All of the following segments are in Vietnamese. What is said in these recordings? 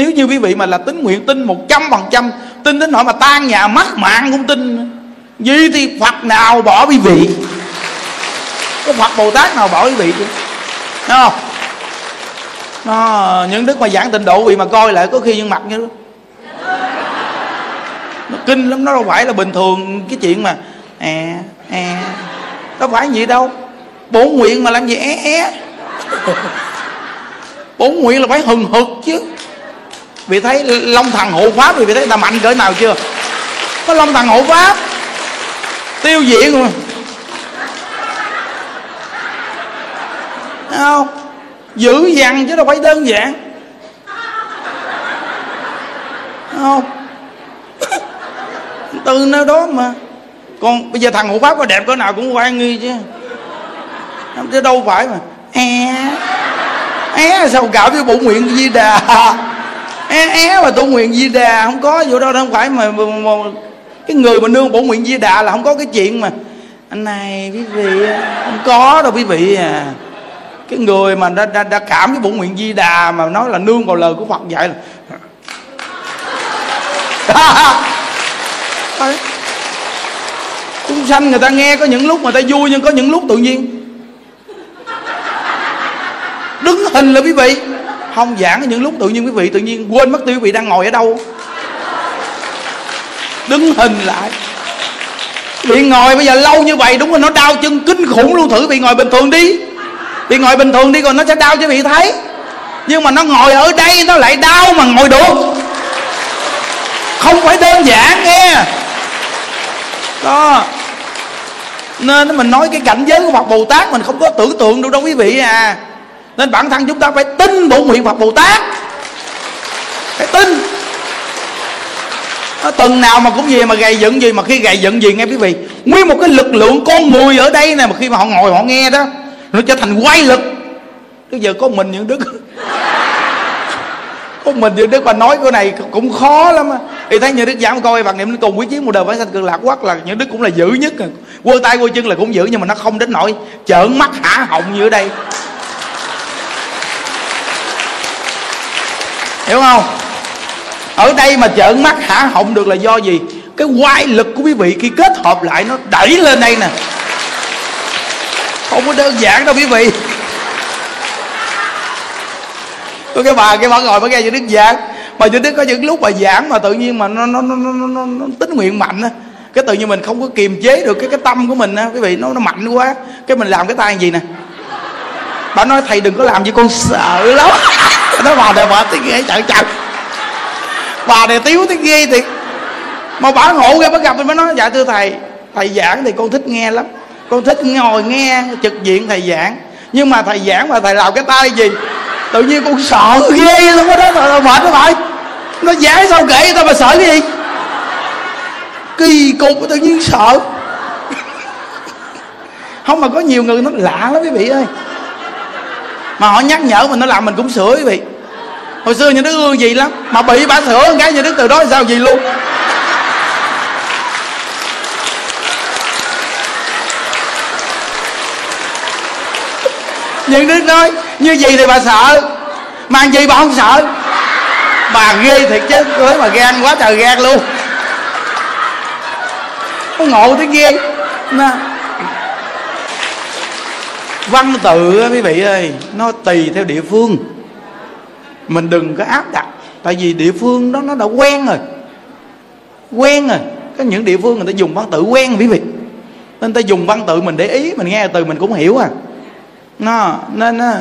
nếu như quý vị mà là tính nguyện tin một trăm phần trăm, tin đến nỗi mà tan nhà mất mạng cũng tin. Gì thì phật nào bỏ quý vị? Có phật bồ tát nào bỏ quý vị chứ? Thấy không? Nó, những đức mà giảng tịnh độ vị mà coi lại có khi nhân mặt như đó. Nó kinh lắm, nó đâu phải là bình thường cái chuyện mà à à đâu phải gì đâu. Bổ nguyện mà làm gì é é bổ nguyện là phải hừng hực chứ vị thấy long thần hộ pháp thì vì thấy là mạnh cỡ nào chưa? Có long thần hộ pháp. Tiêu diệt mà Thấy không? Dữ dằn chứ đâu phải đơn giản. Thấy không? Từ nơi đó mà. Còn bây giờ thằng hộ pháp có đẹp cỡ nào cũng quan nghi chứ. Chứ đâu phải mà. É é sao gạo với bụng nguyện di đà? É é mà tu nguyện di đà không có vụ đâu đâu không phải mà, mà, mà cái người mà nương bổ nguyện di đà là không có cái chuyện mà anh này quý vị không có đâu quý vị à. Cái người mà đã, đã, đã cảm cái bổn nguyện di đà mà nói là nương vào lời của phật dạy là chúng sanh người ta nghe có những lúc mà ta vui nhưng có những lúc tự nhiên. Đứng hình là quý vị không giảng những lúc tự nhiên quý vị, tự nhiên quên mất tiêu quý vị đang ngồi ở đâu. Đứng hình lại. Bị ngồi bây giờ lâu như vậy, đúng là nó đau chân kinh khủng luôn. Thử bị ngồi bình thường đi. Bị ngồi bình thường đi còn nó sẽ đau cho bị thấy. Nhưng mà nó ngồi ở đây nó lại đau mà ngồi được. Không phải đơn giản nghe. Đó. Nên mình nói cái cảnh giới của Phật Bồ Tát mình không có tưởng tượng được đâu quý vị à nên bản thân chúng ta phải tin bổn nguyện Phật Bồ Tát. Phải tin. Nó từng nào mà cũng gì mà gầy dựng gì, mà khi gầy dựng gì nghe quý vị. Nguyên một cái lực lượng con người ở đây này mà khi mà họ ngồi họ nghe đó, nó trở thành quay lực. Bây giờ có mình những đức có mình những đức mà nói cái này cũng khó lắm á. Thì thấy như đức Giảm coi bằng niệm cùng quý chiến một đời phải sanh cực lạc quắc là những đức cũng là dữ nhất. Quơ tay quơ chân là cũng dữ nhưng mà nó không đến nỗi trợn mắt hả họng như ở đây. Hiểu không? Ở đây mà trợn mắt hả? Họng được là do gì? Cái quay lực của quý vị khi kết hợp lại nó đẩy lên đây nè. Không có đơn giản đâu quý vị. Có cái bà cái bà ngồi bà nghe cho đức giảng. Mà cho đức có những lúc bà giảng mà tự nhiên mà nó nó nó nó, nó, nó tính nguyện mạnh á. Cái tự nhiên mình không có kiềm chế được cái cái tâm của mình á. Quý vị nó nó mạnh quá. Cái mình làm cái tay gì nè? Bà nói thầy đừng có làm gì con sợ lắm nó bà này bà tiếng ghê trời trời. Bà này tiếu tiếng ghê thì mà bà ngộ ra bắt gặp thì mới nói dạ thưa thầy thầy giảng thì con thích nghe lắm. Con thích ngồi nghe trực diện thầy giảng. Nhưng mà thầy giảng mà thầy làm cái tay gì? Tự nhiên con sợ ghê luôn đó rồi mệt nó phải. Nó giảng sao kể tao mà sợ cái gì? Kỳ cục, tự nhiên sợ. Không, mà có nhiều người nó lạ lắm quý vị ơi. Mà họ nhắc nhở mình, nó làm mình cũng sửa quý vị hồi xưa như đức ương gì lắm, mà bị bà sửa cái như đức từ đó sao gì luôn? Nhưng đức nói, như gì thì bà sợ, mà gì bà không sợ. Bà ghê thiệt chứ cưới mà gan quá trời gan luôn. Có ngộ tới ghê. Nè văn tự quý vị ơi, nó tùy theo địa phương mình đừng có áp đặt. Tại vì địa phương đó nó đã quen rồi. Quen rồi. Có những địa phương người ta dùng văn tự quen quý vị nên ta dùng văn tự mình để ý mình nghe từ mình cũng hiểu à. Nó nên nó,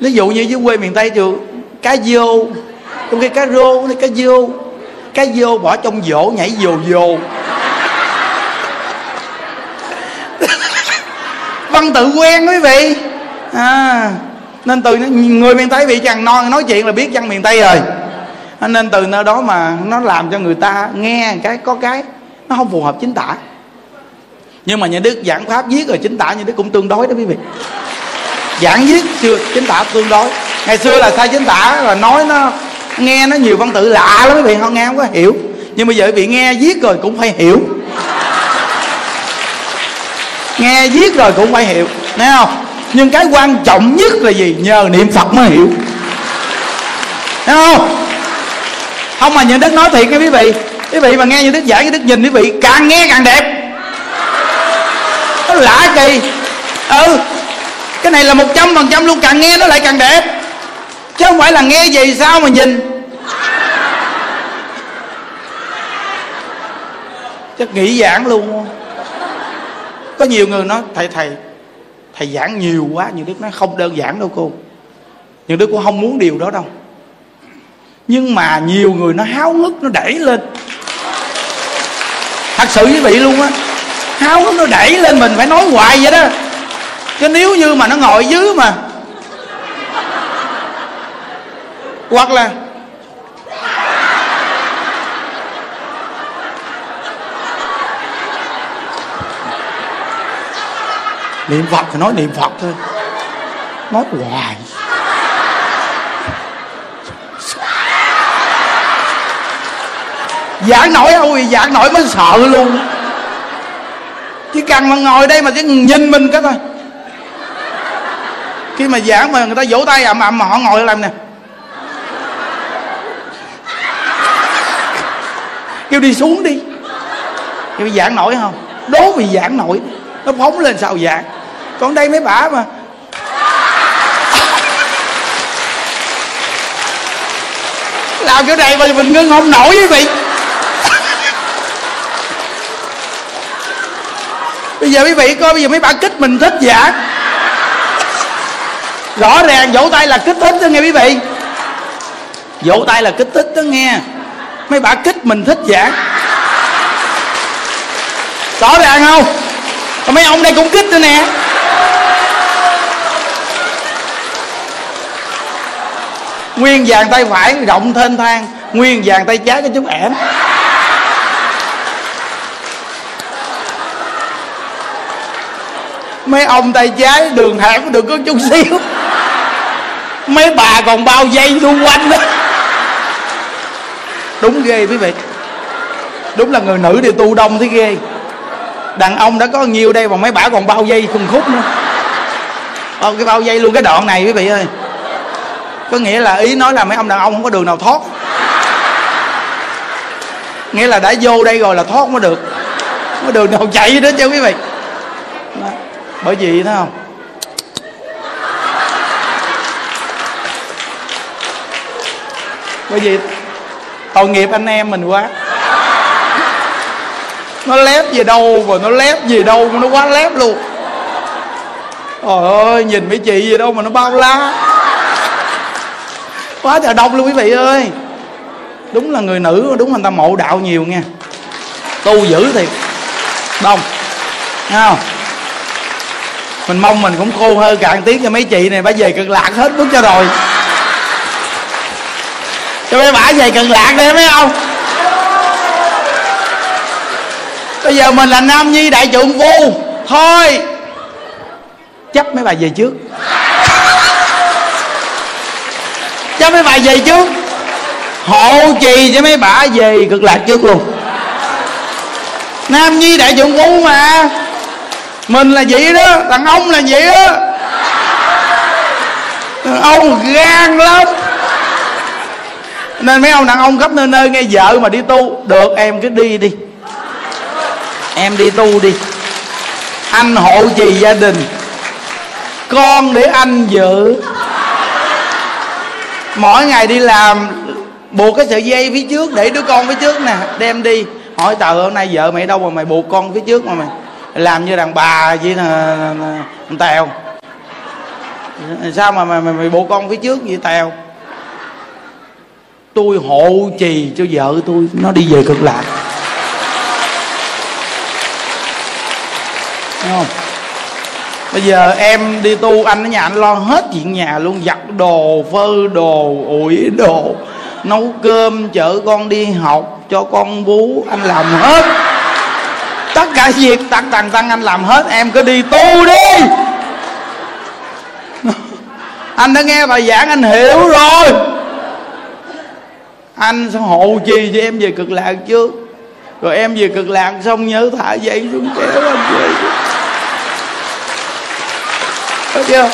ví dụ như dưới quê miền tây trường cá vô trong cái cá rô cá vô cá vô bỏ trong vỗ nhảy dồ dồ văn tự quen quý vị. À, nên từ người miền tây bị chàng non nói chuyện là biết dân miền tây rồi. Nên từ nơi đó mà nó làm cho người ta nghe cái, có cái, nó không phù hợp chính tả. Nhưng mà nhà đức giảng pháp viết rồi chính tả, nhà đức cũng tương đối đó quý vị. Giảng viết chưa chính tả tương đối. Ngày xưa là sai chính tả là nói nó nghe nó nhiều văn tự lạ lắm quý vị không nghe không có hiểu. Nhưng bây giờ quý vị nghe viết rồi cũng phải hiểu. Nghe viết rồi cũng phải hiểu. Thấy không? Nhưng cái quan trọng nhất là gì? Nhờ niệm phật mới hiểu. Thấy không? Không mà những đức nói thiệt nha quý vị. Quý vị mà nghe những đức giảng những đức nhìn quý vị, càng nghe càng đẹp. Nó lạ kỳ. Ừ cái này là một trăm phần trăm luôn, càng nghe nó lại càng đẹp. Chứ không phải là nghe gì, sao mà nhìn? Chắc nghĩ giảng luôn. Có nhiều người nói, thầy thầy thầy giảng nhiều quá nhiều đức nói không đơn giản đâu cô. Nhiều đức cũng không muốn điều đó đâu. Nhưng mà nhiều người nó háo hức, nó đẩy lên. Thật sự quý vị luôn á. Háo hức, nó đẩy lên mình, phải nói hoài vậy đó. Chứ nếu như mà nó ngồi dưới mà. Hoặc là niệm phật thì nói niệm phật thôi. Nói hoài. Giảng nổi không thì giảng nổi mới sợ luôn. Chỉ cần mà ngồi đây mà chỉ nhìn mình cái thôi. Khi mà giảng mà người ta vỗ tay ầm ầm mà họ ngồi làm nè. Kêu đi xuống đi. Kêu giảng nổi không? Đố vì giảng nổi. Nó phóng lên sao giảng? Còn đây mấy bà mà. Làm chỗ này mà mình ngưng không nổi với vị bây giờ quý vị coi, bây giờ mấy bà kích mình thích giả rõ ràng vỗ tay là kích thích đó nghe quý vị. Vỗ tay là kích thích đó nghe. Mấy bà kích mình thích giả rõ ràng không? Còn mấy ông đây cũng kích nữa nè. Nguyên vàng tay phải rộng thênh thang nguyên vàng tay trái cái chút ẻm. Mấy ông tay trái đường hẻm được có chút xíu. Mấy bà còn bao dây xung quanh đó. Đúng ghê quý vị. Đúng là người nữ thì tu đông thấy ghê. Đàn ông đã có nhiều đây mà mấy bà còn bao dây khùng khúc nữa. Ờ, cái bao dây luôn cái đoạn này quý vị ơi có nghĩa là ý nói là mấy ông đàn ông không có đường nào thoát. Nghĩa là đã vô đây rồi là thoát không có được. Không có đường nào chạy nữa chứ quý vị. Đó. bởi vì thấy không? Bởi vì tội nghiệp anh em mình quá. Nó lép gì đâu mà nó lép gì đâu mà nó quá lép luôn. Trời ơi, nhìn mấy chị gì đâu mà nó bao la quá trời đông luôn quý vị ơi. Đúng là người nữ, đúng là người ta mộ đạo nhiều nha tu dữ thiệt. Đông. Thấy không? Mình mong mình cũng khô hơi cạn tiếng cho mấy chị này, bà về cực lạc hết bước cho rồi. Cho mấy bả về cực lạc đi mấy không? Bây giờ mình là nam nhi đại trượng phu. Thôi. Chấp mấy bà về trước. Mấy bà về trước hộ trì cho mấy bà về, cực lạc trước luôn. Nam nhi đại trượng phu mà. Mình là vậy đó đàn ông là vậy đó. Đàn ông gan lắm. Nên mấy ông đàn ông khắp nơi nơi nghe vợ mà đi tu. Được, em cứ đi đi. Em đi tu đi. Anh hộ trì gia đình. Con để anh giữ mỗi ngày đi làm buộc cái sợi dây phía trước để đứa con phía trước nè đem đi. Hỏi tờ hôm nay vợ mày đâu mà mày buộc con phía trước mà mày làm như đàn bà vậy là, tèo. Sao mà mày, mày, mày buộc con phía trước vậy tèo? Tôi hộ trì cho vợ tôi nó đi về cực lạc Đúng không bây giờ em đi tu, anh ở nhà anh lo hết chuyện nhà luôn, giặt đồ phơ đồ, ủi đồ, nấu cơm, chở con đi học cho con bú, anh làm hết. Tất cả việc tăng tăng tăng anh làm hết, em cứ đi tu đi. Anh đã nghe bài giảng, anh hiểu rồi. Anh sẽ hộ trì cho em về cực lạc trước. Rồi em về cực lạc xong nhớ thả dây xuống kéo anh về. Thấy chưa?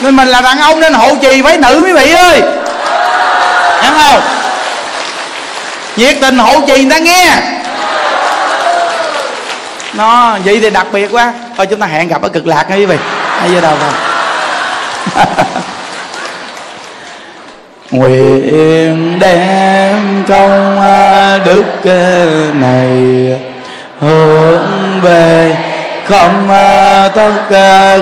Nên mình là đàn ông nên hộ trì với nữ quý vị ơi. Thấy nhiệt tình hộ trì người ta nghe. Nó vậy thì đặc biệt quá. Thôi chúng ta hẹn gặp ở cực lạc nha quý vị. Hay giờ đâu rồi. Nguyện đem công à, đức à, này hướng về không à, tất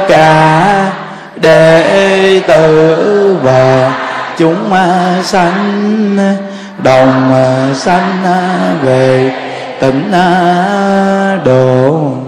cả đệ tử và chúng à, sanh đồng à, sanh về tịnh độ.